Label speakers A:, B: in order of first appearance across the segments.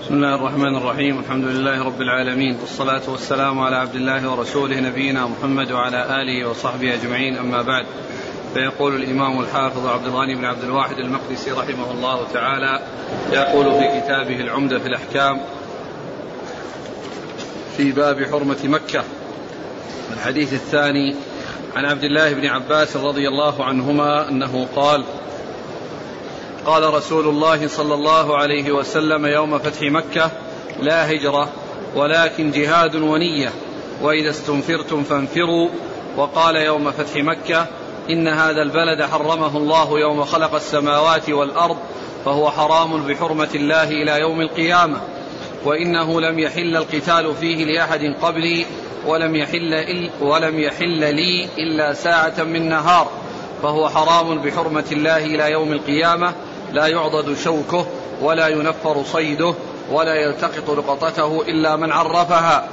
A: بسم الله الرحمن الرحيم. الحمد لله رب العالمين. والصلاة والسلام على عبد الله ورسوله نبينا محمد وعلى آله وصحبه أجمعين. أما بعد فيقول الإمام الحافظ عبد الغني بن عبد الواحد المقدسي رحمه الله تعالى يقول في كتابه العمدة في الأحكام في باب حرمة مكة. الحديث الثاني عن عبد الله بن عباس رضي الله عنهما أنه قال قال رسول الله صلى الله عليه وسلم يوم فتح مكة لا هجرة ولكن جهاد ونية. وإذا استنفرتم فانفروا. وقال يوم فتح مكة إن هذا البلد حرمه الله يوم خلق السماوات والأرض فهو حرام بحرمة الله إلى يوم القيامة. وإنه لم يحل القتال فيه لأحد قبلي ولم يحل, إل ولم يحل لي إلا ساعة من نهار فهو حرام بحرمة الله إلى يوم القيامة. لا يعضد شوكه ولا ينفر صيده ولا يلتقط لقطته إلا من عرفها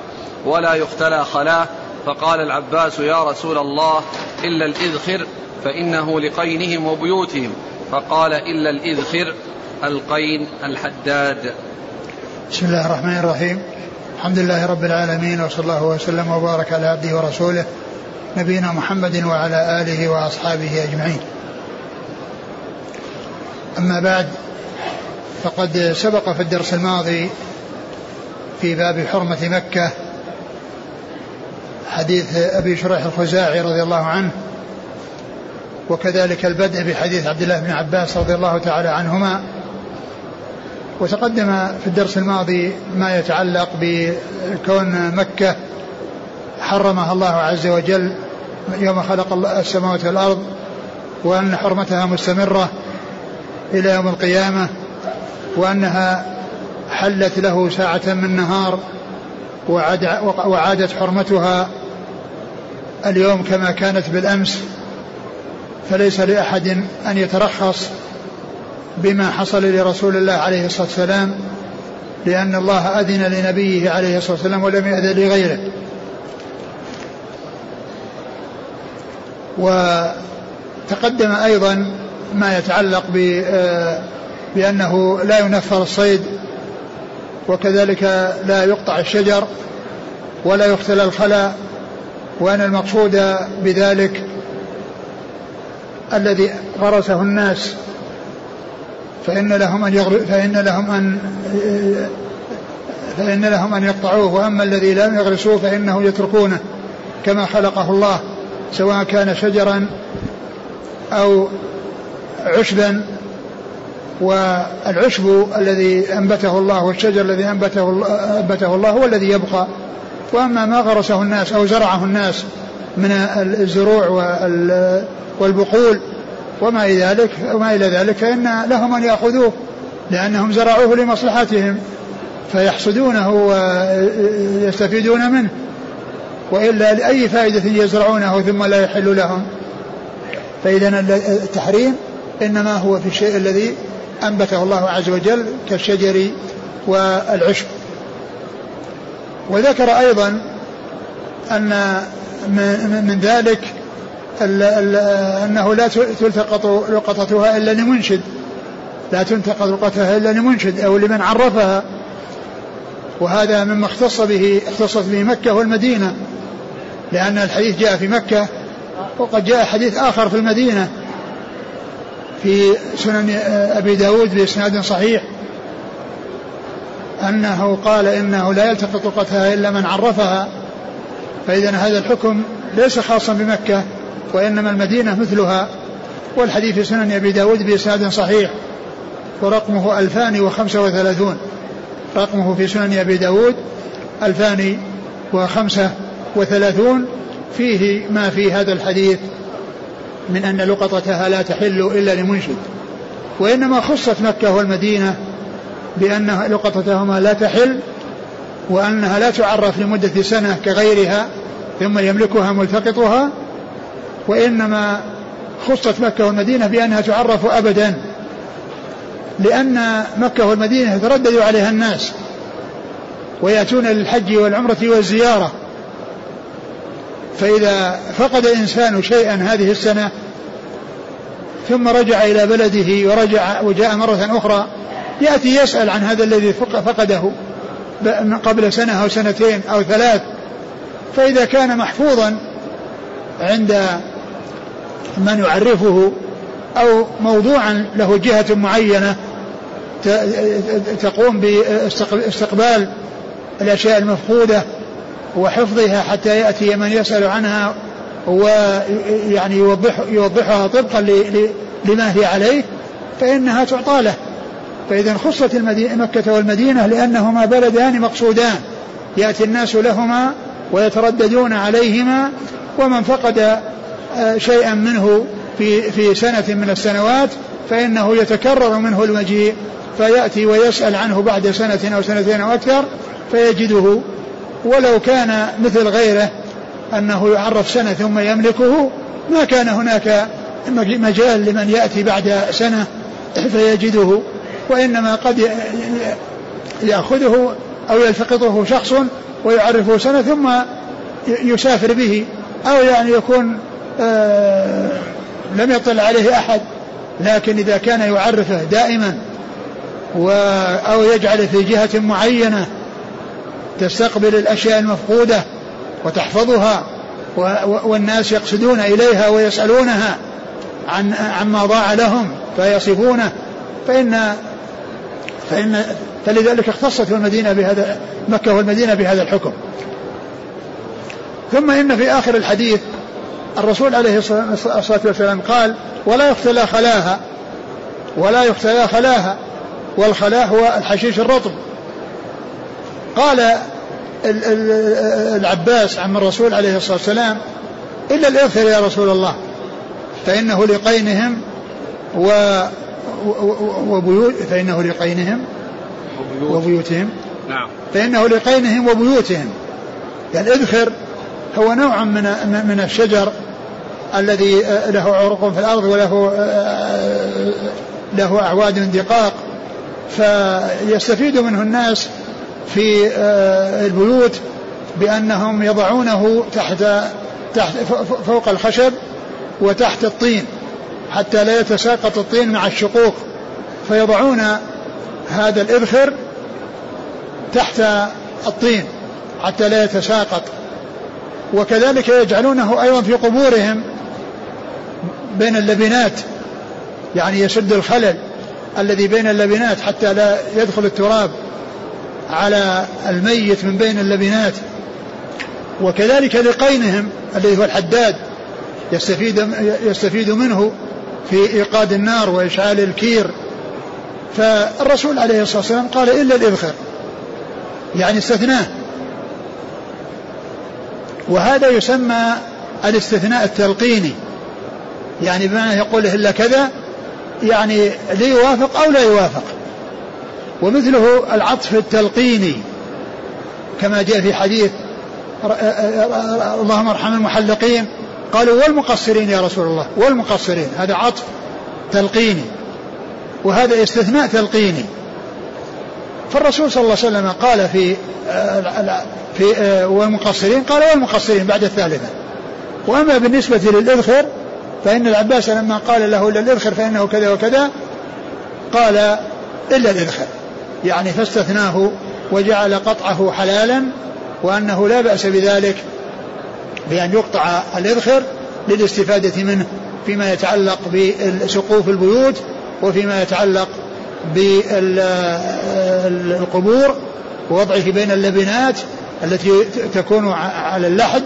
A: ولا يختلى خلاه. فقال العباس يا رسول الله إلا الإذخر فإنه لقينهم وبيوتهم. فقال إلا الإذخر القين الحداد.
B: بسم الله الرحمن الرحيم. الحمد لله رب العالمين وصلى الله وسلم وبارك على عبده ورسوله نبينا محمد وعلى آله وأصحابه أجمعين. أما بعد فقد سبق في الدرس الماضي في باب حرمة مكة حديث أبي شريح الخزاعي رضي الله عنه وكذلك البدء بحديث عبد الله بن عباس رضي الله تعالى عنهما. وتقدم في الدرس الماضي ما يتعلق بكون مكة حرمها الله عز وجل يوم خلق السماوات والأرض وأن حرمتها مستمرة. إلى يوم القيامة وأنها حلت له ساعة من نهار وعادت حرمتها اليوم كما كانت بالأمس فليس لأحد أن يترخص بما حصل لرسول الله عليه الصلاة والسلام لأن الله أذن لنبيه عليه الصلاة والسلام ولم يأذن لغيره. وتقدم أيضا ما يتعلق آه، بأنه لا ينفر الصيد وكذلك لا يقطع الشجر ولا يختل الخلاء وأن المقصود بذلك الذي غرسه الناس فإن لهم أن يغر... فإن لهم أن فإن لهم أن يقطعوه وأما الذي لم يغرسوه فإنه يتركونه كما خلقه الله سواء كان شجرا أو عشبا والعشب الذي أنبته الله والشجر الذي أنبته, أنبته الله هو الذي يبقى. وأما ما غرسه الناس أو زرعه الناس من الزروع والبقول وما إلى ذلك وما إلى ذلك فإن لهم أن يأخذوه لأنهم زرعوه لمصلحتهم فيحصدونه ويستفيدون منه. وإلا لأي فائدة يزرعونه ثم لا يحل لهم. فإذا التحريم إنما هو في الشيء الذي أنبته الله عز وجل كالشجر والعشب. وذكر أيضا أن من ذلك أنه لا تلتقط لقطتها إلا لمنشد. لا تنتقد لقطتها إلا لمنشد أو لمن عرفها. وهذا مما اختص به اختصت به مكة والمدينة لأن الحديث جاء في مكة وقد جاء حديث آخر في المدينة في سنن أبي داود بإسناد صحيح أنه قال إنه لا يلتقط لقطتها إلا من عرفها فإذا هذا الحكم ليس خاصا بمكة وإنما المدينة مثلها والحديث في سنن أبي داود بإسناد صحيح ورقمه ألفان وخمسة وثلاثون. رقمه في سنن أبي داود ألفان وخمسة وثلاثون فيه ما في هذا الحديث. من أن لقطتها لا تحل إلا لمنشد. وإنما خصت مكة والمدينة بأن لقطتهما لا تحل وأنها لا تعرف لمدة سنة كغيرها ثم يملكها ملتقطها وإنما خصت مكة والمدينة بأنها تعرف أبدا لأن مكة والمدينة يتردد عليها الناس ويأتون للحج والعمرة والزيارة. فإذا فقد إنسان شيئا هذه السنة ثم رجع إلى بلده ورجع وجاء مرة أخرى يأتي يسأل عن هذا الذي فقده قبل سنة أو سنتين أو ثلاث. فإذا كان محفوظا عند من يعرفه أو موضوعا له جهة معينة تقوم باستقبال الأشياء المفقودة وحفظها حتى يأتي من يسأل عنها ويعني يوضح يوضحها طبقا لما هي عليه فإنها تعطى له. فإذا خصت مكة والمدينة لأنهما بلدان مقصودان. يأتي الناس لهما ويترددون عليهما ومن فقد آه، شيئا منه في في سنة من السنوات فإنه يتكرر منه المجيء فيأتي ويسأل عنه بعد سنة أو سنتين أو أكثر فيجده ولو كان مثل غيره أنه يعرف سنة ثم يملكه ما كان هناك مجال لمن يأتي بعد سنة فيجده وإنما قد يأخذه أو يلتقطه شخص ويعرفه سنة ثم يسافر به أو يعني يكون آه لم يطل عليه أحد. لكن إذا كان يعرفه دائما و أو يجعل في جهة معينة تستقبل الأشياء المفقودة وتحفظها والناس يقصدون إليها ويسألونها عن عما ضاع لهم فيصفونه. فإن فإن فلذلك اختصت المدينة بهذا مكة والمدينة بهذا الحكم. ثم إن في آخر الحديث الرسول عليه الصلاة والسلام قال ولا يختلى خلاها ولا يختلى خلاها والخلاء هو الحشيش الرطب. قال العباس عم الرسول عليه الصلاة والسلام إلا الإغفر يا رسول الله فإنه لقينهم و وبيوت فإنه لقينهم وبيوتهم. نعم. فإنه لقينهم وبيوتهم. يعني الإذخر هو نوع من من الشجر الذي له عروق في الأرض وله له أعواد دقاق فيستفيد منه الناس في البيوت بأنهم يضعونه تحت تحت فوق الخشب وتحت الطين حتى لا يتساقط الطين مع الشقوق فيضعون هذا الإذخر تحت الطين حتى لا يتساقط. وكذلك يجعلونه أيضا في قبورهم بين اللبنات يعني يسد الخلل الذي بين اللبنات حتى لا يدخل التراب. على الميت من بين اللبنات وكذلك لقينهم الذي هو الحداد يستفيد يستفيد منه في إيقاد النار وإشعال الكير. فالرسول عليه الصلاة والسلام قال إلا الاذخر يعني استثناه. وهذا يسمى الاستثناء التلقيني يعني بمعنى يقول إلا كذا يعني ليوافق أو لا يوافق. ومثله العطف التلقيني كما جاء في حديث اللهم ارحم المحلقين قالوا والمقصرين يا رسول الله والمقصرين هذا عطف تلقيني وهذا استثناء تلقيني. فالرسول صلى الله عليه وسلم قال في في والمقصرين قال والمقصرين بعد الثالثة. وأما بالنسبة للإذخر فإن العباس لما قال له إلا الإذخر فإنه كذا وكذا قال إلا الإذخر يعني فاستثناه وجعل قطعه حلالا وأنه لا بأس بذلك بأن يقطع الإذخر للاستفادة منه فيما يتعلق بسقوف البيوت وفيما يتعلق بالقبور ووضعه بين اللبنات التي تكون على اللحد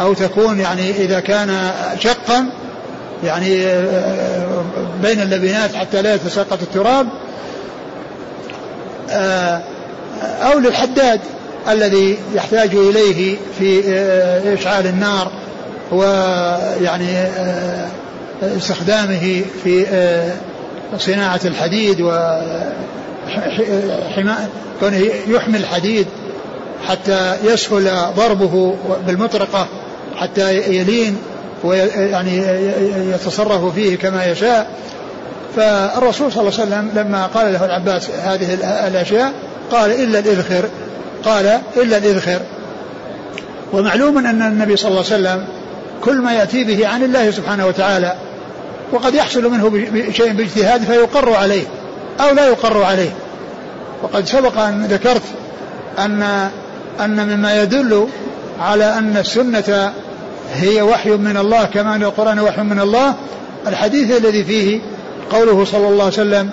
B: أو تكون يعني إذا كان شقا يعني بين اللبنات حتى لا يتساقط التراب أو للحداد الذي يحتاج إليه في إشعال النار ويعني استخدامه في صناعة الحديد و كونه يحمل الحديد حتى يسهل ضربه بالمطرقة حتى يلين ويعني يتصرف فيه كما يشاء. فالرسول صلى الله عليه وسلم لما قال له العباس هذه الأشياء قال إلا الإذخر. قال إلا الإذخر. ومعلوم أن النبي صلى الله عليه وسلم كل ما يأتي به عن الله سبحانه وتعالى وقد يحصل منه شيء باجتهاد فيقر عليه أو لا يقر عليه. وقد سبق أن ذكرت أن أن مما يدل على أن السنة هي وحي من الله كما أن القرآن وحي من الله الحديث الذي فيه قوله صلى الله عليه وسلم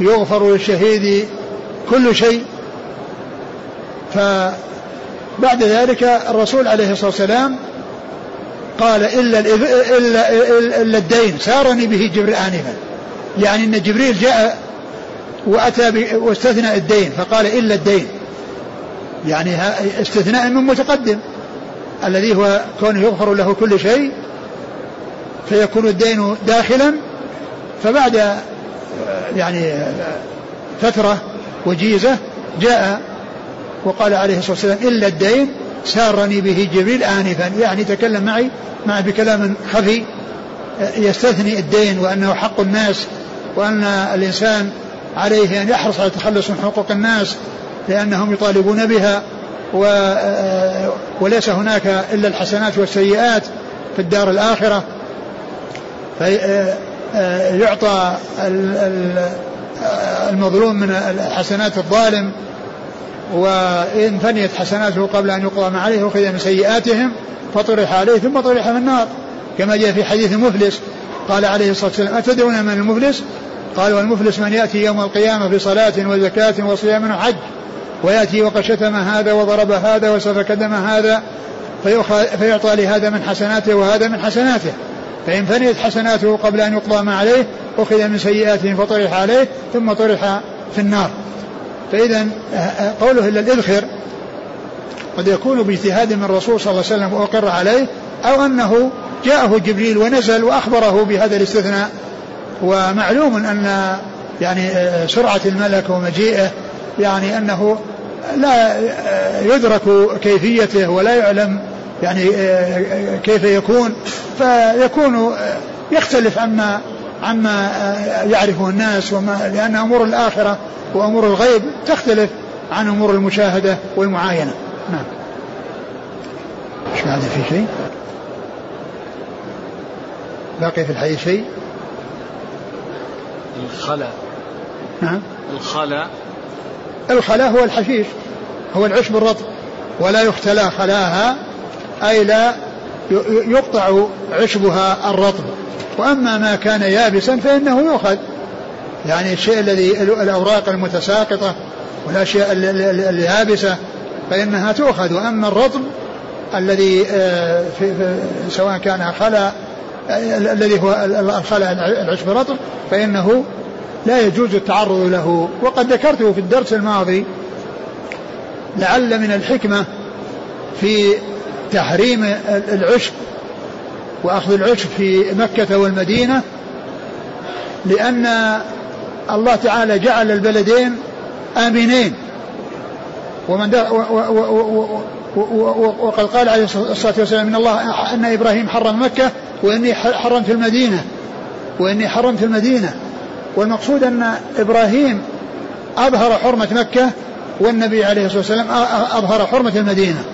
B: يغفر للشهيد كل شيء. فبعد ذلك الرسول عليه الصلاة والسلام قال إلا, إلا, إلا الدين سارني به جبريل آنفا. يعني أن جبريل جاء وأتى واستثنى الدين فقال إلا الدين. يعني استثناء من متقدم الذي هو كونه يغفر له كل شيء فيكون الدين داخلا فبعد يعني فترة وجيزة جاء وقال عليه الصلاة والسلام إلا الدين سارني به جبريل آنفا. يعني تكلم معي مع بكلام خفي يستثني الدين وأنه حق الناس وأن الإنسان عليه أن يحرص على التخلص من حقوق الناس لأنهم يطالبون بها و وليس هناك إلا الحسنات والسيئات في الدار الآخرة. فيعطى المظلوم من حسنات الظالم وإن فنيت حسناته قبل أن يقضى عليه أخذ من سيئاتهم فطرح عليه ثم طرح في النار. كما جاء في حديث المفلس قال عليه الصلاة والسلام أتدرون من المفلس؟ قال والمفلس من يأتي يوم القيامة بصلاة وزكاة وصيام وحج ويأتي وقد شتم هذا وضرب هذا وسفك دم هذا فيعطى لهذا من حسناته وهذا من حسناته. فإن فنيت حسناته قبل أن يقضى ما عليه أخذ من سيئاته فطرح عليه ثم طرح في النار. فإذا قوله إلا الإذخر قد يكون باجتهاد من الرسول صلى الله عليه وسلم وأقر عليه أو أنه جاءه جبريل ونزل وأخبره بهذا الاستثناء. ومعلوم أن يعني سرعة الملك ومجيئه يعني أنه لا يدرك كيفيته ولا يعلم يعني كيف يكون. فيكون يختلف عما عما يعرفه الناس وما لأن أمور الآخرة وأمور الغيب تختلف عن أمور المشاهدة والمعاينة. نعم. إيش بعد في شيء؟ باقي في الحديث شيء؟
A: الخلا
B: نعم.
A: الخلا
B: الخلا هو الحشيش هو العشب الرطب ولا يختلى خلاها أي لا يقطع عشبها الرطب. وأما ما كان يابسا فإنه يؤخذ. يعني الشيء الذي الأوراق المتساقطة والأشياء اليابسة فإنها تؤخذ. وأما الرطب الذي آه، سواء كان خلا الذي هو الخلا العشب الرطب فإنه لا يجوز التعرض له. وقد ذكرته في الدرس الماضي لعل من الحكمة في تحريم العشب وأخذ العشب في مكة والمدينة لأن الله تعالى جعل البلدين آمنين. ومن وقد قال عليه الصلاة والسلام من الله أن إبراهيم حرم مكة وإني حرمت المدينة وإني حرمت المدينة. والمقصود أن إبراهيم أظهر حرمة مكة والنبي عليه الصلاة والسلام أظهر حرمة المدينة.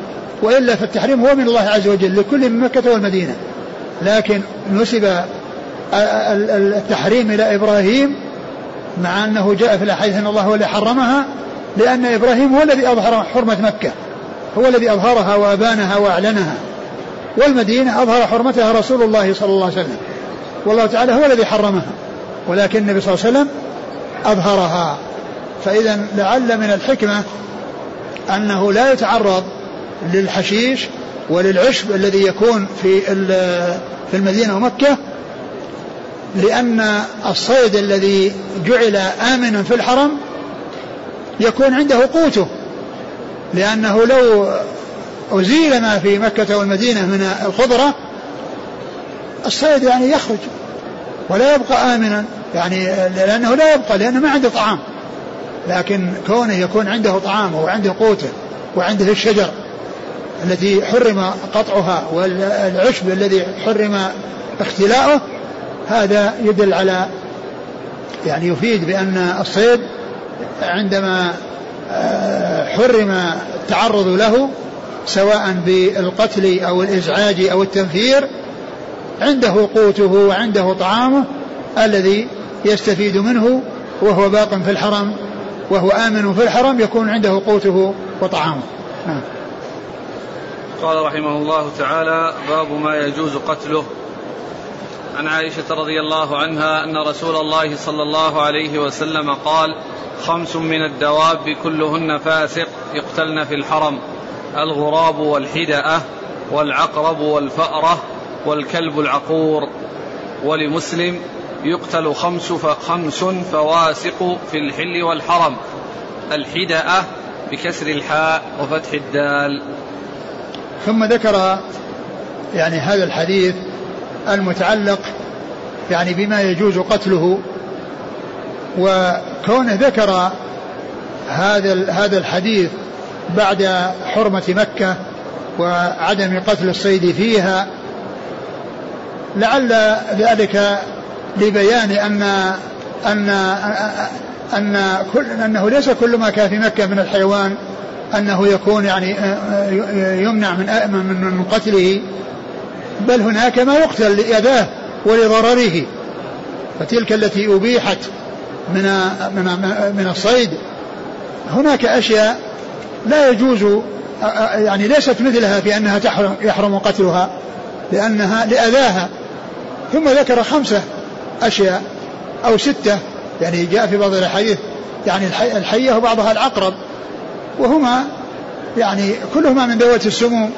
B: وإلا فالتحريم هو من الله عز وجل لكل من مكة والمدينة. لكن نسب التحريم إلى إبراهيم مع أنه جاء في الأحاديث أن الله هو الذي حرمها لأن إبراهيم هو الذي أظهر حرمة مكة هو الذي أظهرها وأبانها وأعلنها. والمدينة أظهر حرمتها رسول الله صلى الله عليه وسلم. والله تعالى هو الذي حرمها ولكن النبي صلى الله عليه وسلم أظهرها. فإذا لعل من الحكمة أنه لا يتعرض للحشيش وللعشب الذي يكون في في المدينة ومكة لأن الصيد الذي جعل آمنا في الحرم يكون عنده قوته لأنه لو أزيل ما في مكة والمدينة من الخضرة الصيد يعني يخرج ولا يبقى آمنا يعني لأنه لا يبقى لأنه ما عنده طعام لكن كونه يكون عنده طعامه وعنده قوته وعنده الشجر التي حرم قطعها والعشب الذي حرم اختلاؤه هذا يدل على يعني يفيد بأن الصيد عندما آه، حرم التعرض له سواء بالقتل أو الإزعاج أو التنفير عنده قوته وعنده طعامه الذي يستفيد منه وهو باق في الحرم وهو آمن في الحرم يكون عنده قوته وطعامه. نعم.
A: قال رحمه الله تعالى باب ما يجوز قتله. عن عائشة رضي الله عنها أن رسول الله صلى الله عليه وسلم قال خمس من الدواب كلهن فاسق يقتلن في الحرم. الغراب والحدأة والعقرب والفأرة والكلب العقور. ولمسلم يقتل خمس فخمس فواسق في الحل والحرم. الحدأة بكسر الحاء وفتح الدال.
B: ثم ذكر يعني هذا الحديث المتعلق يعني بما يجوز قتله وكونه ذكر هذا هذا الحديث بعد حرمة مكة وعدم قتل الصيد فيها لعل ذلك لبيان أن أن أن كل أنه ليس كل ما كان في مكة من الحيوان أنه يكون يعني يمنع من من قتله بل هناك ما يقتل لأذاه ولضرره. فتلك التي أبيحت من من من الصيد. هناك أشياء لا يجوز يعني ليست مثلها في أنها تحرم يحرم قتلها لأنها لأذاها ثم ذكر خمسة أشياء أو ستة يعني جاء في بعض الأحاديث يعني الحية وبعضها العقرب. وهما يعني كلهما من ذوات السموم.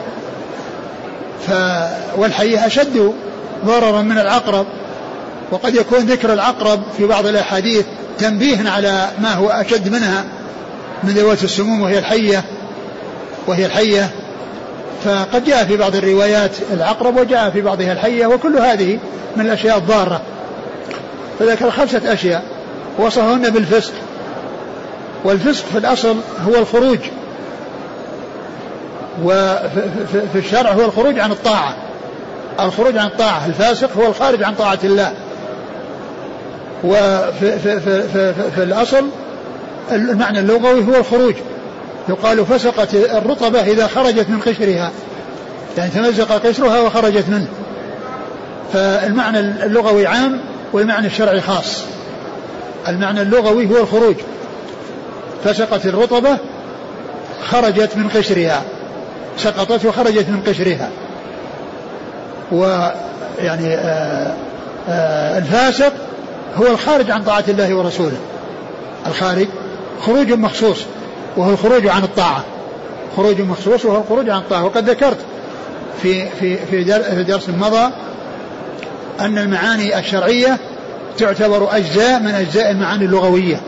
B: ف والحية أشد ضررا من العقرب. وقد يكون ذكر العقرب في بعض الأحاديث تنبيه على ما هو أشد منها من ذوات السموم وهي الحية. وهي الحية. فقد جاء في بعض الروايات العقرب وجاء في بعضها الحية وكل هذه من الأشياء الضارة. فذكر خمسة أشياء. وصفهن بالفسق. والفسق في الأصل هو الخروج. وفي الشرع هو الخروج عن الطاعة. الخروج عن الطاعة. الفاسق هو الخارج عن طاعة الله. وفي في في في, في الأصل المعنى اللغوي هو الخروج. يقال فسقت الرطبة إذا خرجت من قشرها. يعني تمزق قشرها وخرجت منه. فالمعنى اللغوي عام والمعنى الشرعي خاص. المعنى اللغوي هو الخروج. فسقت الرطبة خرجت من قشرها. سقطت وخرجت من قشرها. ويعني آآ آآ الفاسق هو الخارج عن طاعة الله ورسوله. الخارج خروج مخصوص وهو الخروج عن الطاعة. خروج مخصوص وهو الخروج عن الطاعة. وقد ذكرت في في في درس مضى أن المعاني الشرعية تعتبر أجزاء من أجزاء المعاني اللغوية.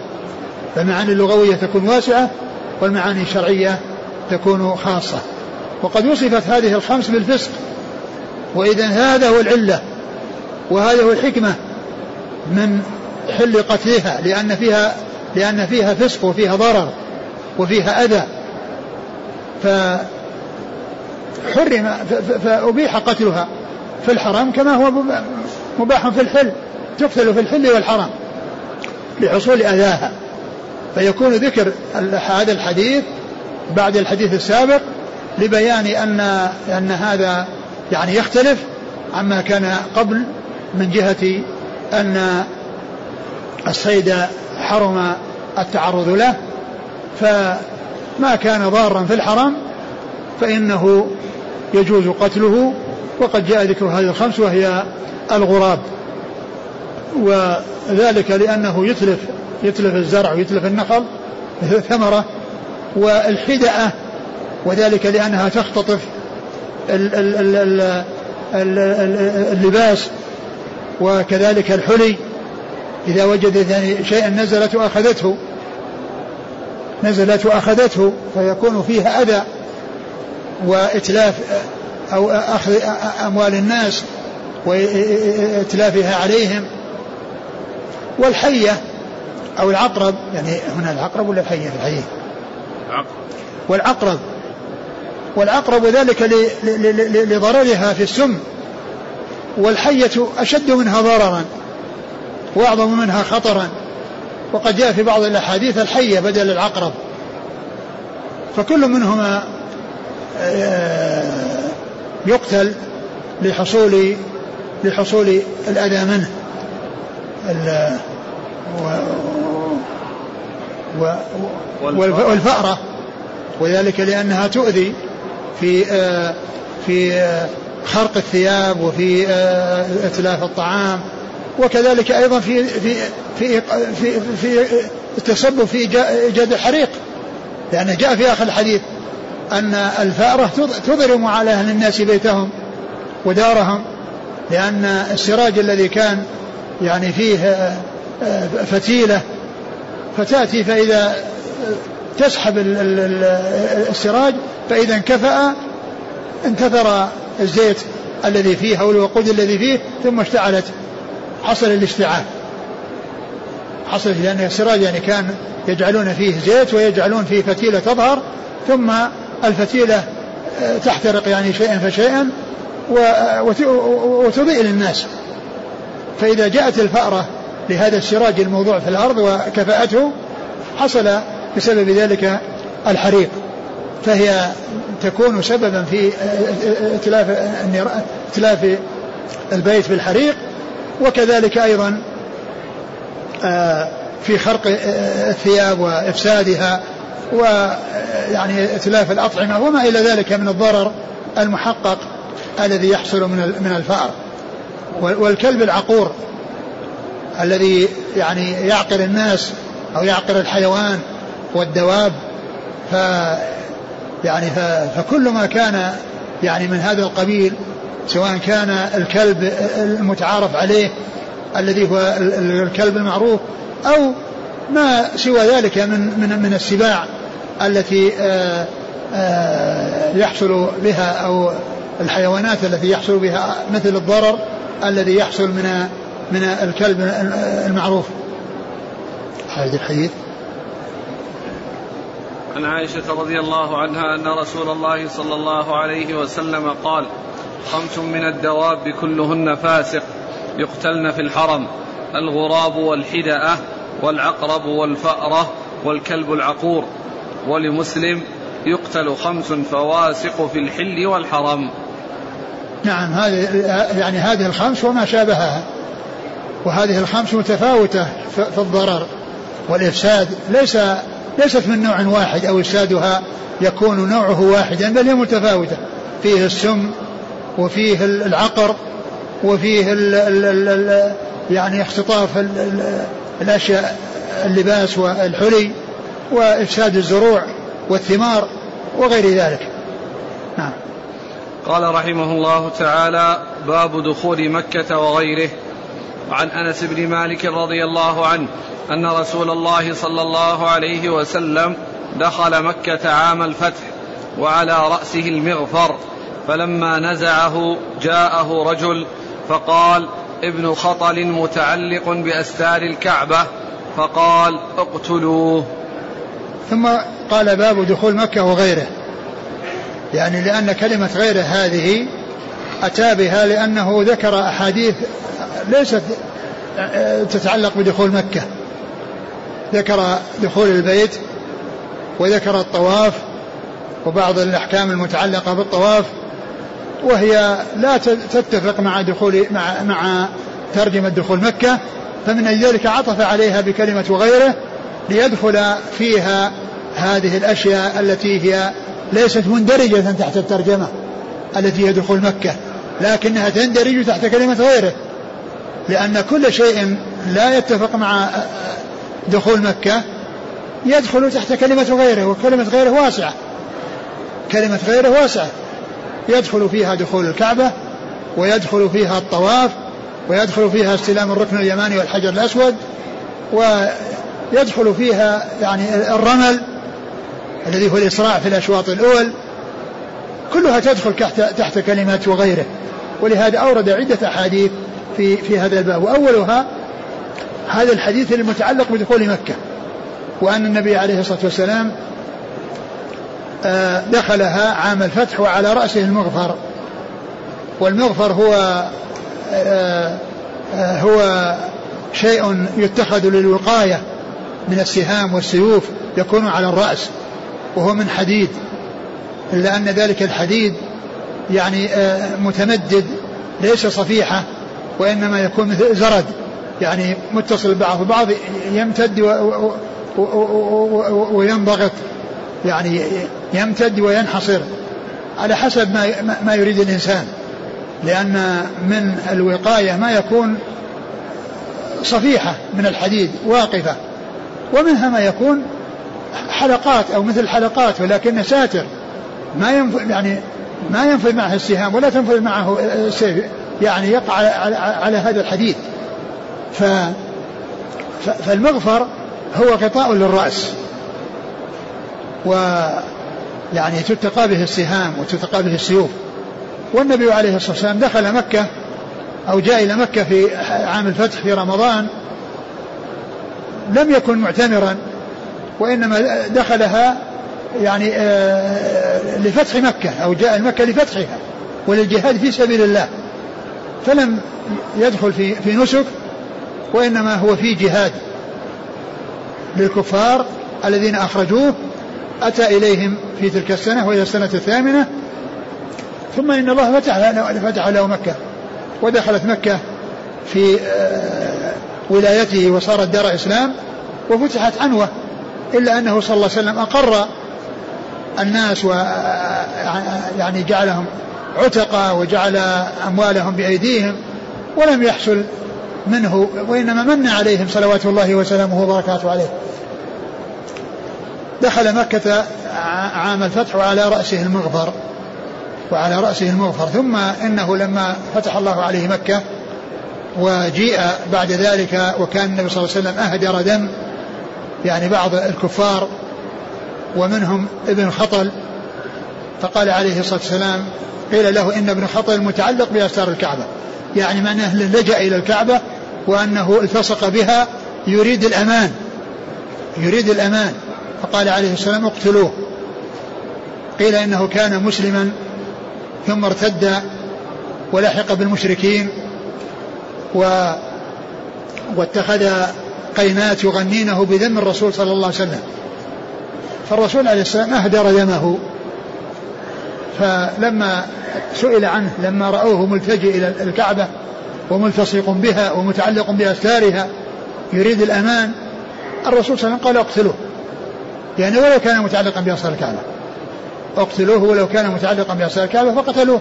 B: فالمعاني اللغوية تكون واسعة والمعاني الشرعية تكون خاصة. وقد وصفت هذه الخمس بالفسق. وإذا هذا هو العلة وهذا هو الحكمة من حل قتلها لأن فيها لأن فيها فسق وفيها ضرر وفيها أذى. فحرم فأبيح قتلها في الحرام كما هو مباح في الحل تقتل في الحل والحرام لحصول أذاها. فيكون ذكر هذا الحديث بعد الحديث السابق لبيان أن أن هذا يعني يختلف عما كان قبل من جهة أن الصيد حرم التعرض له. فما كان ضارا في الحرم فإنه يجوز قتله وقد جاء ذكر هذه الخمس وهي الغراب. وذلك لأنه يتلف يتلف الزرع ويتلف النخل ثمرة والحدأة وذلك لأنها تختطف اللباس وكذلك الحلي. إذا وجدت يعني شيئا نزلت وأخذته نزلت وأخذته فيكون فيها أذى وإتلاف أو أخذ أموال الناس وإتلافها عليهم. والحية أو العقرب يعني هنا العقرب ولا الحية الحية والعقرب. والعقرب ذلك لضررها في السم والحية أشد منها ضررا وأعظم منها خطرا. وقد جاء في بعض الأحاديث الحية بدل العقرب. فكل منهما آه، يقتل لحصول لحصول الأذى منه. والفأرة. وذلك لأنها تؤذي في آه، في آه، خرق الثياب وفي آه، اتلاف الطعام. وكذلك أيضا في في في في, في التسبب في ايجاد الحريق. لأن جاء في آخر الحديث أن الفأرة تضرم على أهل الناس بيتهم ودارهم لأن السراج الذي كان يعني فيه فتيلة فتاتي فإذا تسحب السراج فإذا انكفأ انتثر الزيت الذي فيه أو الوقود الذي فيه ثم اشتعلت حصل الاشتعال. حصل لأن السراج يعني كان يجعلون فيه زيت ويجعلون فيه فتيلة تظهر ثم الفتيلة آه، تحترق يعني شيئا فشيئا وتضيء للناس. فإذا جاءت الفأرة لهذا السراج الموضوع في الأرض وكفأته حصل بسبب ذلك الحريق. فهي تكون سببا في اتلاف اتلاف البيت بالحريق وكذلك أيضا آه، في خرق الثياب وإفسادها ويعني اتلاف الأطعمة وما إلى ذلك من الضرر المحقق الذي يحصل من من الفأر. والكلب العقور الذي يعني يعقر الناس أو يعقر الحيوان والدواب ف يعني فكل ما كان يعني من هذا القبيل سواء كان الكلب المتعارف عليه الذي هو الكلب المعروف أو ما سوى ذلك من من من السباع التي آه، آه، يحصل بها أو الحيوانات التي يحصل بها مثل الضرر الذي يحصل من من الكلب المعروف. هذا الحديث.
A: عن عائشة رضي الله عنها أن رسول الله صلى الله عليه وسلم قال خمس من الدواب كلهن فاسق يقتلن في الحرم الغراب والحدأة والعقرب والفأرة والكلب العقور ولمسلم يقتل خمس فواسق في الحل والحرم.
B: نعم هذه يعني هذه الخمس وما شابهها. وهذه الخمس متفاوتة في الضرر والإفساد ليس ليست من نوع واحد أو إفسادها يكون نوعه واحدا بل هي متفاوتة. فيه السم وفيه العقر وفيه ال ال ال يعني اختطاف الأشياء اللباس والحلي وإفساد الزروع والثمار وغير ذلك. نعم.
A: قال رحمه الله تعالى باب دخول مكة وغيره. وعن أنس بن مالك رضي الله عنه أن رسول الله صلى الله عليه وسلم دخل مكة عام الفتح وعلى رأسه المغفر فلما نزعه جاءه رجل فقال ابن خطل متعلق بأستار الكعبة. فقال اقتلوه.
B: ثم قال باب دخول مكة وغيره. يعني لأن كلمة غيره هذه أتى بها لأنه ذكر أحاديث ليست تتعلق بدخول مكة. ذكر دخول البيت وذكر الطواف وبعض الأحكام المتعلقة بالطواف وهي لا تتفق مع دخول مع مع ترجمة دخول مكة فمن أجل ذلك عطف عليها بكلمة غيره ليدخل فيها هذه الأشياء التي هي ليست مندرجة تحت الترجمة التي هي دخول مكة لكنها تندرج تحت كلمة غيره. لأن كل شيء لا يتفق مع دخول مكة يدخل تحت كلمة غيره وكلمة غيره واسعة. كلمة غيره واسعة. يدخل فيها دخول الكعبة ويدخل فيها الطواف ويدخل فيها استلام الركن اليماني والحجر الأسود ويدخل فيها يعني الرمل الذي هو الإسراع في الأشواط الأول. كلها تدخل تحت, كلمة وغيره. ولهذا أورد عدة أحاديث في في هذا الباب. وأولها هذا الحديث المتعلق بدخول مكة وأن النبي عليه الصلاة والسلام آه، دخلها عام الفتح وعلى رأسه المغفر. والمغفر هو آه، آه، هو شيء يتخذ للوقاية من السهام والسيوف يكون على الرأس وهو من حديد. إلا أن ذلك الحديد يعني متمدد ليس صفيحة. وإنما يكون مثل زرد. يعني متصل بعض ببعض يمتد وينضغط. يعني يمتد وينحصر. على حسب ما ما يريد الإنسان. لأن من الوقاية ما يكون صفيحة من الحديد واقفة. ومنها ما يكون حلقات أو مثل حلقات ولكن ساتر. ما ينفذ يعني ما ينفذ معه السهام ولا تنفذ معه السيف يعني يقع على, على, هذا الحديد ف فالمغفر هو غطاء للرأس. و يعني تتقى به السهام وتتقى به السيوف. والنبي عليه الصلاة والسلام دخل مكة أو جاء إلى مكة في عام الفتح في رمضان. لم يكن معتمرا وإنما دخلها يعني آه، لفتح مكة أو جاء مكة لفتحها وللجهاد في سبيل الله. فلم يدخل في في نسك وإنما هو في جهاد للكفار الذين أخرجوه. أتى إليهم في تلك السنة وهي السنة الثامنة. ثم إن الله فتح فتح له مكة ودخلت مكة في آه، ولايته وصارت دار إسلام وفتحت عنوة إلا أنه صلى الله عليه وسلم أقر الناس و يعني جعلهم عتقا وجعل أموالهم بأيديهم ولم يحصل منه وإنما من عليهم صلوات الله وسلامه وبركاته عليه. دخل مكة عام الفتح وعلى رأسه المغفر وعلى رأسه المغفر. ثم إنه لما فتح الله عليه مكة وجيء بعد ذلك وكان النبي صلى الله عليه وسلم أهدر دم يعني بعض الكفار ومنهم ابن خطل فقال عليه الصلاة والسلام قيل له إن ابن خطل متعلق بأستار الكعبة. يعني معناه لجأ إلى الكعبة وأنه التصق بها يريد الأمان. يريد الأمان. فقال عليه السلام اقتلوه. قيل إنه كان مسلما ثم ارتد ولحق بالمشركين و واتخذ قينات يغنينه بذم الرسول صلى الله عليه وسلم. فالرسول عليه السلام أهدر دمه فلما سئل عنه لما رأوه ملتجئ إلى الكعبة وملتصق بها ومتعلق بأستارها يريد الأمان الرسول صلى الله عليه وسلم قال اقتلوه. يعني ولو كان متعلقا بأستار الكعبة. اقتلوه ولو كان متعلقا بأستار الكعبة فقتلوه.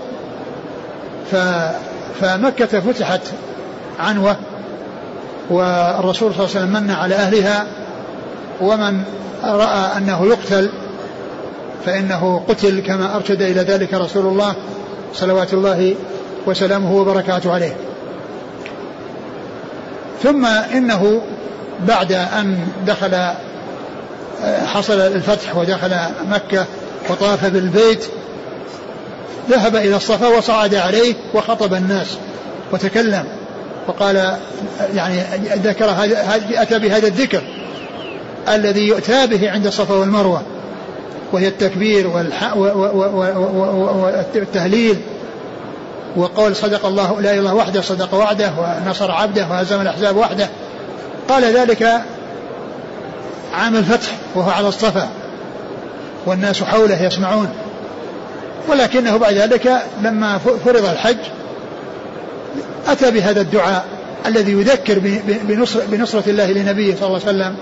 B: ف فمكة فتحت عنوة والرسول صلى الله عليه وسلم من على أهلها ومن رأى أنه يقتل فإنه قتل كما أرشد إلى ذلك رسول الله صلوات الله وسلامه وبركاته عليه. ثم إنه بعد أن دخل حصل الفتح ودخل مكة وطاف بالبيت ذهب إلى الصفا وصعد عليه وخطب الناس وتكلم وقال يعني ذكر أتى بهذا الذكر الذي يؤتى به عند الصفا والمروة. وهي التكبير والتهليل وقول صدق الله لا إله إلا الله وحده صدق وعده ونصر عبده وهزم الأحزاب وحده. قال ذلك عام الفتح وهو على الصفا والناس حوله يسمعون. ولكنه بعد ذلك لما فرض الحج أتى بهذا الدعاء الذي يذكر بنصر بنصرة الله لنبيه صلى الله عليه وسلم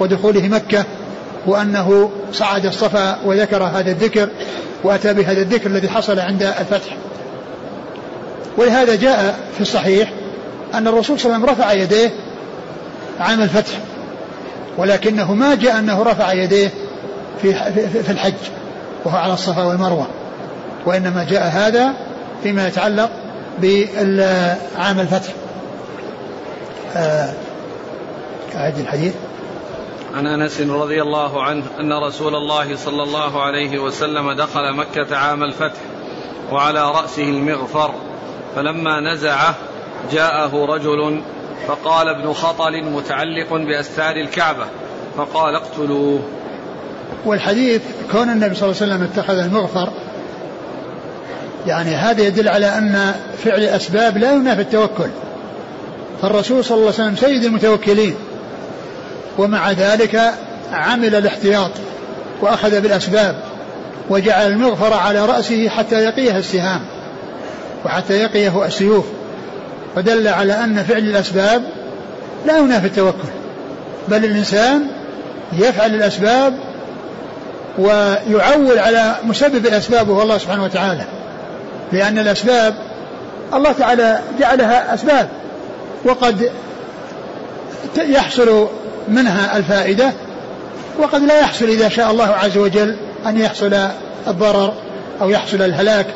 B: ودخوله مكة وأنه صعد الصفا وذكر هذا الذكر وأتى بهذا الذكر الذي حصل عند الفتح. ولهذا جاء في الصحيح أن الرسول صلى الله عليه وسلم رفع يديه عام الفتح ولكنه ما جاء أنه رفع يديه في في الحج وهو على الصفا والمروة. وإنما جاء هذا فيما يتعلق بعام الفتح. آه، أعد الحديث.
A: عن انس رضي الله عنه ان رسول الله صلى الله عليه وسلم دخل مكة عام الفتح وعلى رأسه المغفر فلما نزعه جاءه رجل فقال ابن خطل متعلق بأستار الكعبة فقال اقتلوه.
B: والحديث كون النبي صلى الله عليه وسلم اتخذ المغفر يعني هذا يدل على أن فعل الأسباب لا ينافي التوكل. فالرسول صلى الله عليه وسلم سيد المتوكلين. ومع ذلك عمل الاحتياط وأخذ بالأسباب وجعل المغفر على رأسه حتى يقيه السهام وحتى يقيه السيوف فدل على أن فعل الأسباب لا ينافي التوكل بل الإنسان يفعل الأسباب ويعول على مسبب الأسباب وهو الله سبحانه وتعالى لأن الأسباب الله تعالى جعلها أسباب وقد يحصل منها الفائدة وقد لا يحصل إذا شاء الله عز وجل أن يحصل الضرر أو يحصل الهلاك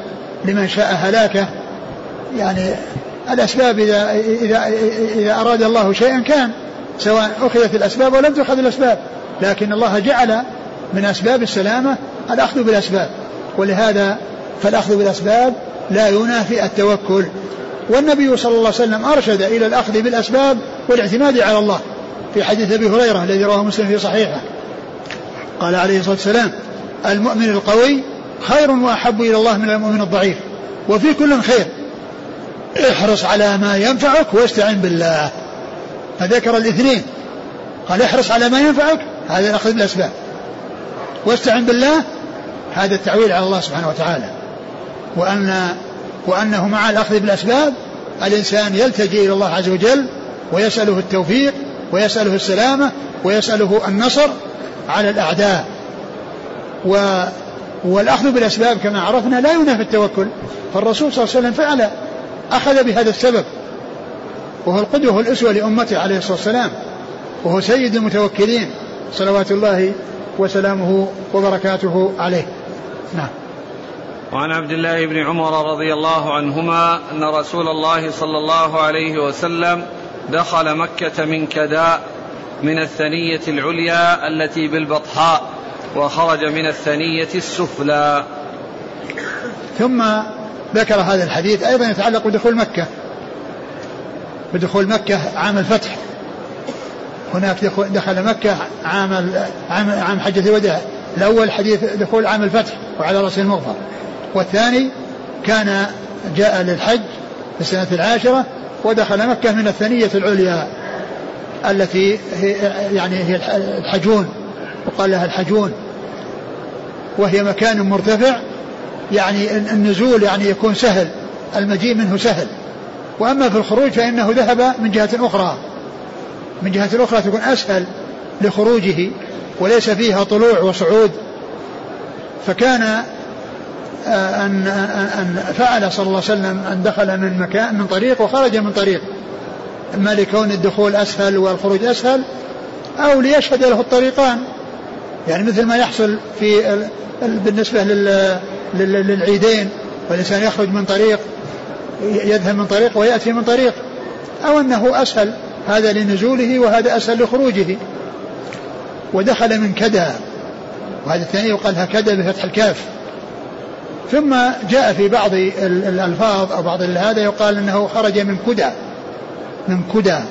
B: لمن شاء هلاكه. يعني الأسباب إذا إذا إذا أراد الله شيئا كان سواء أخذت الأسباب ولم تؤخذ الأسباب. لكن الله جعل من أسباب السلامة الأخذ بالأسباب ولهذا فالأخذ بالأسباب لا ينافي التوكل. والنبي صلى الله عليه وسلم أرشد إلى الأخذ بالأسباب والاعتماد على الله. في حديث أبي هريرة الذي رواه مسلم في صحيحه. قال عليه الصلاة والسلام المؤمن القوي خير وأحب إلى الله من المؤمن الضعيف وفي كل خير. احرص على ما ينفعك واستعن بالله. فذكر الاثنين. قال احرص على ما ينفعك هذا الأخذ بالأسباب. واستعن بالله هذا التعويل على الله سبحانه وتعالى. وأن وأنه مع الأخذ بالأسباب الإنسان يلتجئ إلى الله عز وجل ويسأله التوفيق ويسأله السلامة ويسأله النصر على الأعداء. و والأخذ بالأسباب كما عرفنا لا ينافي التوكل. فالرسول صلى الله عليه وسلم فعل أخذ بهذا السبب. وهو القدوة والأسوة لأمته عليه الصلاة والسلام. وهو سيد المتوكلين. صلوات الله وسلامه وبركاته عليه. نعم.
A: وعن عبد الله بن عمر رضي الله عنهما أن رسول الله صلى الله عليه وسلم دخل مكة من كداء من الثنية العليا التي بالبطحاء وخرج من الثنية السفلى.
B: ثم ذكر هذا الحديث أيضا يتعلق بدخول مكة. بدخول مكة عام الفتح. هناك دخل مكة عام عام عام حجة الوداع. الأول حديث دخول عام الفتح وعلى رأس المغفر والثاني كان جاء للحج في السنة العاشرة ودخل مكة من الثنية العليا التي هي يعني هي الحجون وقال لها الحجون. وهي مكان مرتفع يعني النزول يعني يكون سهل المجيء منه سهل. وأما في الخروج فإنه ذهب من جهة أخرى. من جهة أخرى تكون أسهل لخروجه وليس فيها طلوع وصعود. فكان أن أن فعل صلى الله عليه وسلم أن دخل من مكان من طريق وخرج من طريق. إما لكون الدخول أسهل والخروج أسهل أو ليشهد له الطريقان. يعني مثل ما يحصل في بالنسبة للعيدين والإنسان يخرج من طريق يذهب من طريق ويأتي من طريق أو أنه أسهل. هذا لنزوله وهذا أسهل لخروجه. ودخل من كدأ. وهذا الثاني يقال هكذا بفتح الكاف. ثم جاء في بعض الألفاظ أو بعض هذا يقال أنه خرج من كدا من كدا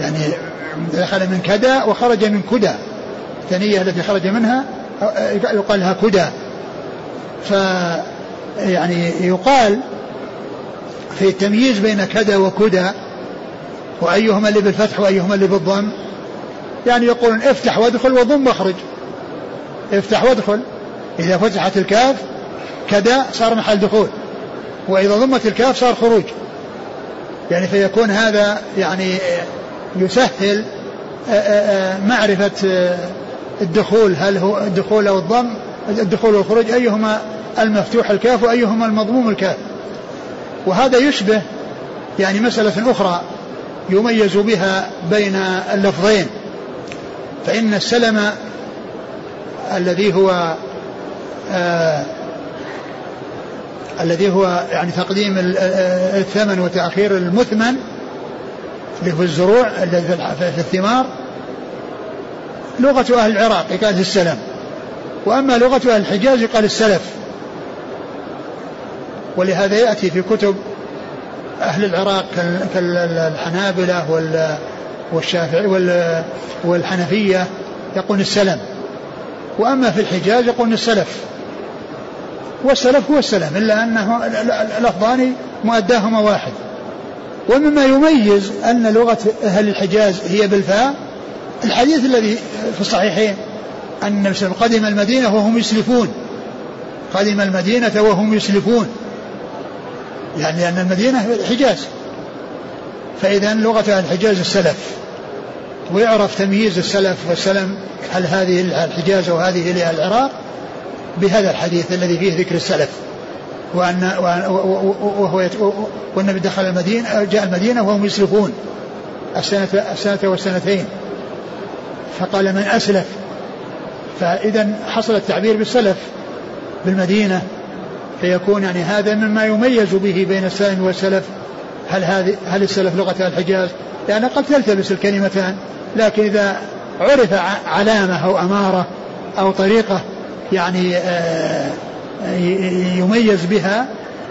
B: يعني دخل من كدا وخرج من كدا الثانية التي خرج منها يقال لها كدا ف يعني يقال في التمييز بين كدا وكدا وأيهما اللي بالفتح وأيهما اللي بالضم. يعني يقولون افتح وادخل وضم واخرج. افتح وادخل. إذا فتحت الكاف كدا صار محل دخول وإذا ضمت الكاف صار خروج. يعني فيكون هذا يعني يسهل معرفة الدخول هل هو الدخول أو الضم الدخول والخروج أيهما المفتوح الكاف وأيهما المضموم الكاف. وهذا يشبه يعني مسألة أخرى يميز بها بين اللفظين. فإن السلم الذي هو آه الذي هو يعني تقديم الثمن وتأخير المثمن اللي هو الزروع الذي في الثمار لغة أهل العراق يقال السلم وأما لغة أهل الحجاز يقال السلف. ولهذا يأتي في كتب أهل العراق كالحنابلة والشافعي والحنفية يقول السلم وأما في الحجاز يقول السلف. والسلف هو السلم إلا أنه اللفظان مؤداهما واحد. ومما يميز أن لغة أهل الحجاز هي بالفاء الحديث الذي في الصحيحين أن قدم المدينة وهم يسلفون. قدم المدينة وهم يسلفون. يعني لأن المدينة الحجاز فإذا لغة الحجاز السلف. ويعرف تمييز السلف والسلم هل هذه الحجاز وهذه إلى العراق؟ بهذا الحديث الذي فيه ذكر السلف وأن وهو والنبي دخل المدينة جاء المدينة وهم يسلفون السنة السنة والسنتين فقال من أسلف فإذا حصل التعبير بالسلف بالمدينة فيكون يعني هذا مما يميز به بين السلف والسلف هل هذه هل السلف لغة الحجاز؟ لأن قد تلتبس الكلمتان لكن إذا عرف علامة أو أمارة أو طريقة يعني آه، يميز بها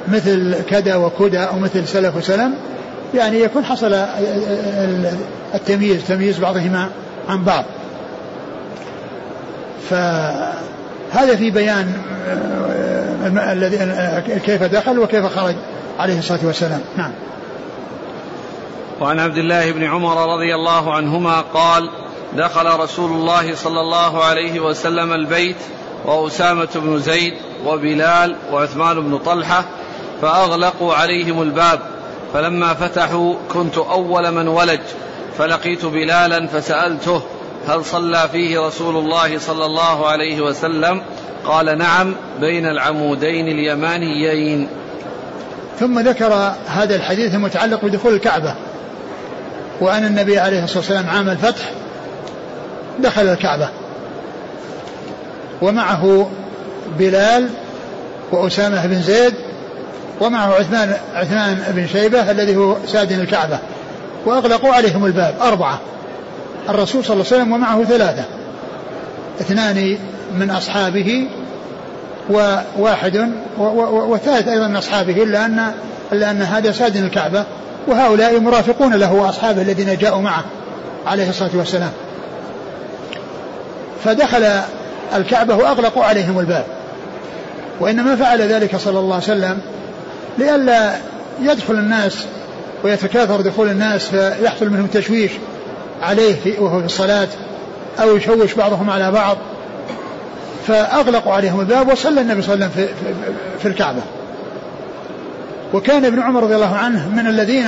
B: مثل كذا وكذا أو مثل سلف وسلم. يعني يكون حصل التمييز تمييز بعضهما عن بعض. فهذا في بيان آه، الذي كيف دخل وكيف خرج عليه الصلاة والسلام. نعم.
A: وعن عبد الله بن عمر رضي الله عنهما قال دخل رسول الله صلى الله عليه وسلم البيت وأسامة بن زيد وبلال وعثمان بن طلحة فأغلقوا عليهم الباب فلما فتحوا كنت أول من ولج فلقيت بلالا فسألته هل صلى فيه رسول الله صلى الله عليه وسلم؟ قال نعم بين العمودين اليمانيين.
B: ثم ذكر هذا الحديث المتعلق بدخول الكعبة وأن النبي عليه الصلاة والسلام عام الفتح دخل الكعبة. ومعه بلال وأسامة بن زيد ومعه عثمان عثمان بن شيبة الذي هو سادن الكعبة. وأغلقوا عليهم الباب أربعة. الرسول صلى الله عليه وسلم ومعه ثلاثة. اثنان من أصحابه وواحد وثالث أيضا من أصحابه إلا أن إلا أن هذا سادن الكعبة. وهؤلاء مرافقون له وأصحابه الذين جاءوا معه عليه الصلاة والسلام. فدخل الكعبة وأغلقوا عليهم الباب. وإنما فعل ذلك صلى الله عليه وسلم لئلا يدخل الناس ويتكاثر دخول الناس فيحصل منهم تشويش عليه في وهو في الصلاة أو يشوش بعضهم على بعض. فأغلقوا عليهم الباب وصلى النبي صلى الله عليه وسلم في, في, الكعبة. وكان ابن عمر رضي الله عنه من الذين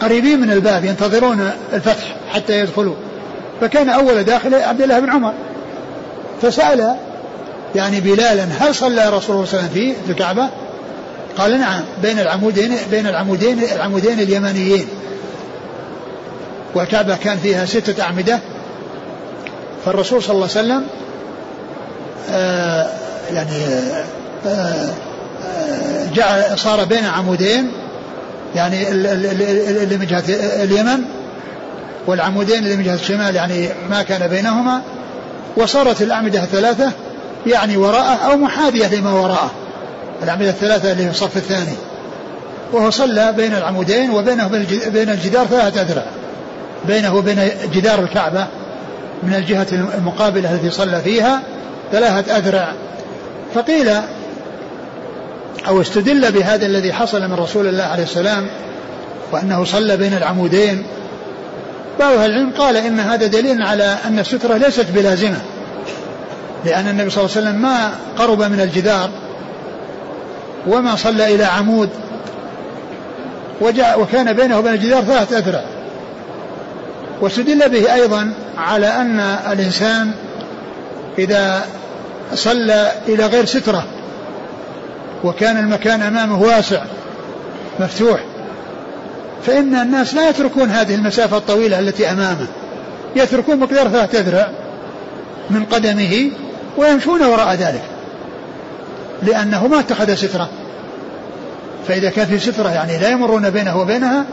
B: قريبين من الباب ينتظرون الفتح حتى يدخلوا. فكان أول داخل عبد الله بن عمر. فسأل يعني بلالا هل صلى رسول الله صلى الله عليه وسلم في الكعبة؟ قال نعم بين العمودين بين العمودين العمودين اليمانيين والكعبة كان فيها ستة أعمدة. فالرسول صلى الله عليه وسلم آه يعني آه آه جعل صار بين عمودين يعني اللي من جهة اليمن والعمودين اللي من جهة الشمال يعني ما كان بينهما وصارت الأعمدة الثلاثة يعني وراءه أو محاذية لما وراءه. الأعمدة الثلاثة اللي في الصف الثاني. وهو صلى بين العمودين وبينه بين الجدار ثلاثة أذرع. بينه وبين جدار الكعبة من الجهة المقابلة التي صلى فيها ثلاثة أذرع. فقيل أو استدل بهذا الذي حصل من رسول الله عليه السلام وأنه صلى بين العمودين بعض أهل العلم قال إن هذا دليل على أن السترة ليست بلازمة لأن النبي صلى الله عليه وسلم ما قرب من الجدار وما صلى إلى عمود وجاء وكان بينه وبين الجدار ثلاثة أذرع. واستدل به أيضا على أن الإنسان إذا صلى إلى غير سترة وكان المكان أمامه واسع مفتوح فإن الناس لا يتركون هذه المسافة الطويلة التي أمامه. يتركون مقدار ثلاثة أذرع من قدمه ويمشون وراء ذلك. لأنه ما اتخذ سترة. فإذا كان في سترة يعني لا يمرون بينه وبينها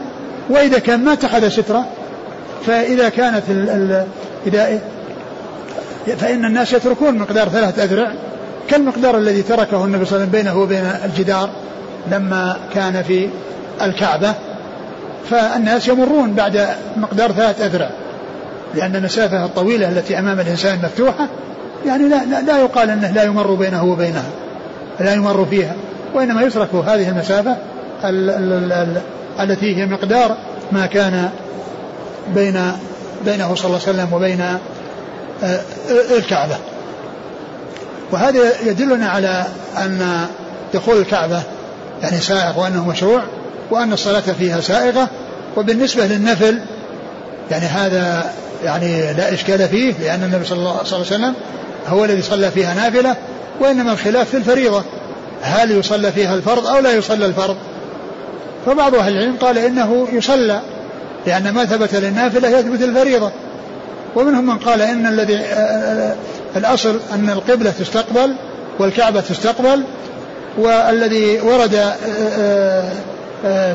B: وإذا كان ما اتخذ سترة فإذا كانت ال ال إذا فإن الناس يتركون مقدار ثلاثة أذرع كالمقدار الذي تركه النبي صلى الله عليه وسلم بينه وبين الجدار لما كان في الكعبة. فالناس يمرون بعد مقدار ثلاثة أذرع. لأن المسافة الطويلة التي أمام الإنسان مفتوحة يعني لا, لا, لا يقال أنه لا يمر بينه وبينها لا يمر فيها وإنما يترك هذه المسافة ال ال ال التي هي مقدار ما كان بين بينه صلى الله عليه وسلم وبين آه، الكعبة. وهذا يدلنا على أن دخول الكعبة يعني سائغ وأنه مشروع وأن الصلاة فيها سائغة وبالنسبة للنفل يعني هذا يعني لا إشكال فيه لأن النبي صلى الله عليه وسلم هو الذي صلى فيها نافلة وإنما الخلاف في الفريضة. هل يصلى فيها الفرض أو لا يصلى الفرض؟ فبعض أهل العلم قال إنه يصلى لأن ما ثبت للنافلة يثبت الفريضة. ومنهم من قال إن الذي الأصل أن القبلة تستقبل والكعبة تستقبل والذي ورد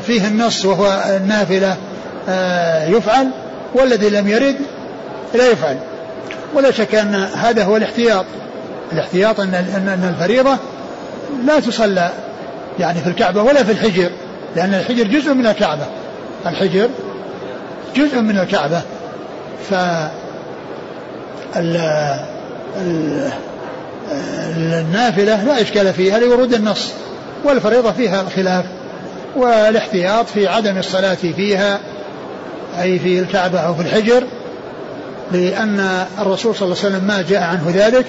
B: فيه النص وهو النافلة يفعل والذي لم يرد لا يفعل. ولا شك أن هذا هو الاحتياط. الاحتياط أن أن الفريضة لا تصلى يعني في الكعبة ولا في الحجر لأن الحجر جزء من الكعبة. الحجر جزء من الكعبة. ف النافلة لا إشكال فيها لورود النص والفريضة فيها الخلاف والاحتياط في عدم الصلاة فيها أي في الكعبة أو في الحجر لأن الرسول صلى الله عليه وسلم ما جاء عنه ذلك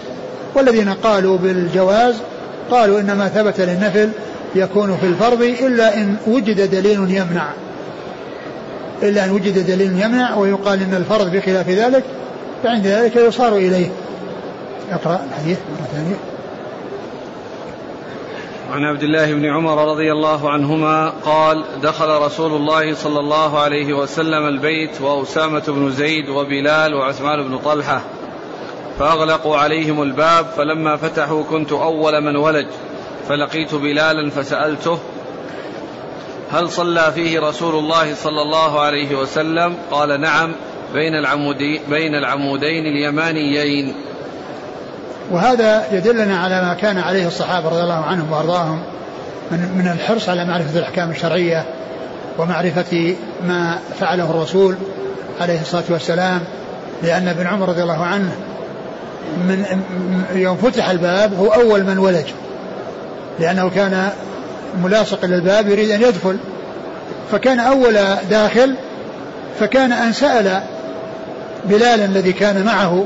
B: والذين قالوا بالجواز قالوا إن ما ثبت للنفل يكون في الفرض إلا إن وجد دليل يمنع. إلا أن وجد دليل يمنع ويقال إن الفرض بخلاف ذلك فعند ذلك يصار إليه. اقرأ الحديث مرة ثانية.
A: عن عبد الله بن عمر رضي الله عنهما قال دخل رسول الله صلى الله عليه وسلم البيت وأسامة بن زيد وبلال وعثمان بن طلحة فأغلقوا عليهم الباب فلما فتحوا كنت أول من ولج فلقيت بلالا فسألته هل صلى فيه رسول الله صلى الله عليه وسلم؟ قال نعم بين العمودين, بين العمودين اليمانيين.
B: وهذا يدلنا على ما كان عليه الصحابة رضي الله عنهم وأرضاهم من, من الحرص على معرفة الأحكام الشرعية ومعرفة ما فعله الرسول عليه الصلاة والسلام لأن ابن عمر رضي الله عنه من يوم فتح الباب هو أول من ولج لأنه كان ملاصق للباب يريد أن يدخل فكان أول داخل فكان أن سأل بلال الذي كان معه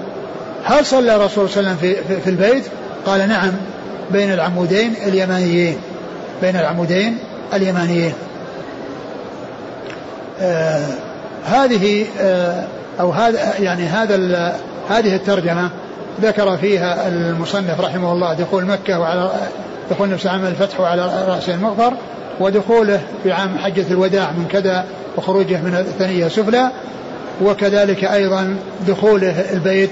B: هل صلى الرسول صلى الله عليه وسلم في, في, البيت؟ قال نعم بين العمودين اليمانيين. بين العمودين اليمانيين. آه هذه آه أو هذا يعني هذا هذه الترجمة ذكر فيها المصنف رحمه الله دخول مكة وعلى دخول نفس عام الفتح وعلى رأس المغفر ودخوله في عام حجة الوداع من كذا وخروجه من الثنية السفلى وكذلك أيضا دخوله البيت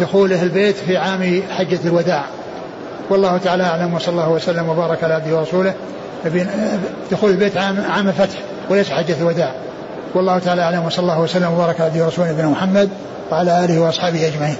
B: دخوله البيت في عام حجة الوداع. والله تعالى أعلم وصلى الله وسلم وبارك على عبده ورسوله. دخول البيت عام عام الفتح وليس حجة الوداع. والله تعالى أعلم وصلى الله وسلم وبارك على عبده ورسوله نبينا محمد وعلى آله وأصحابه أجمعين.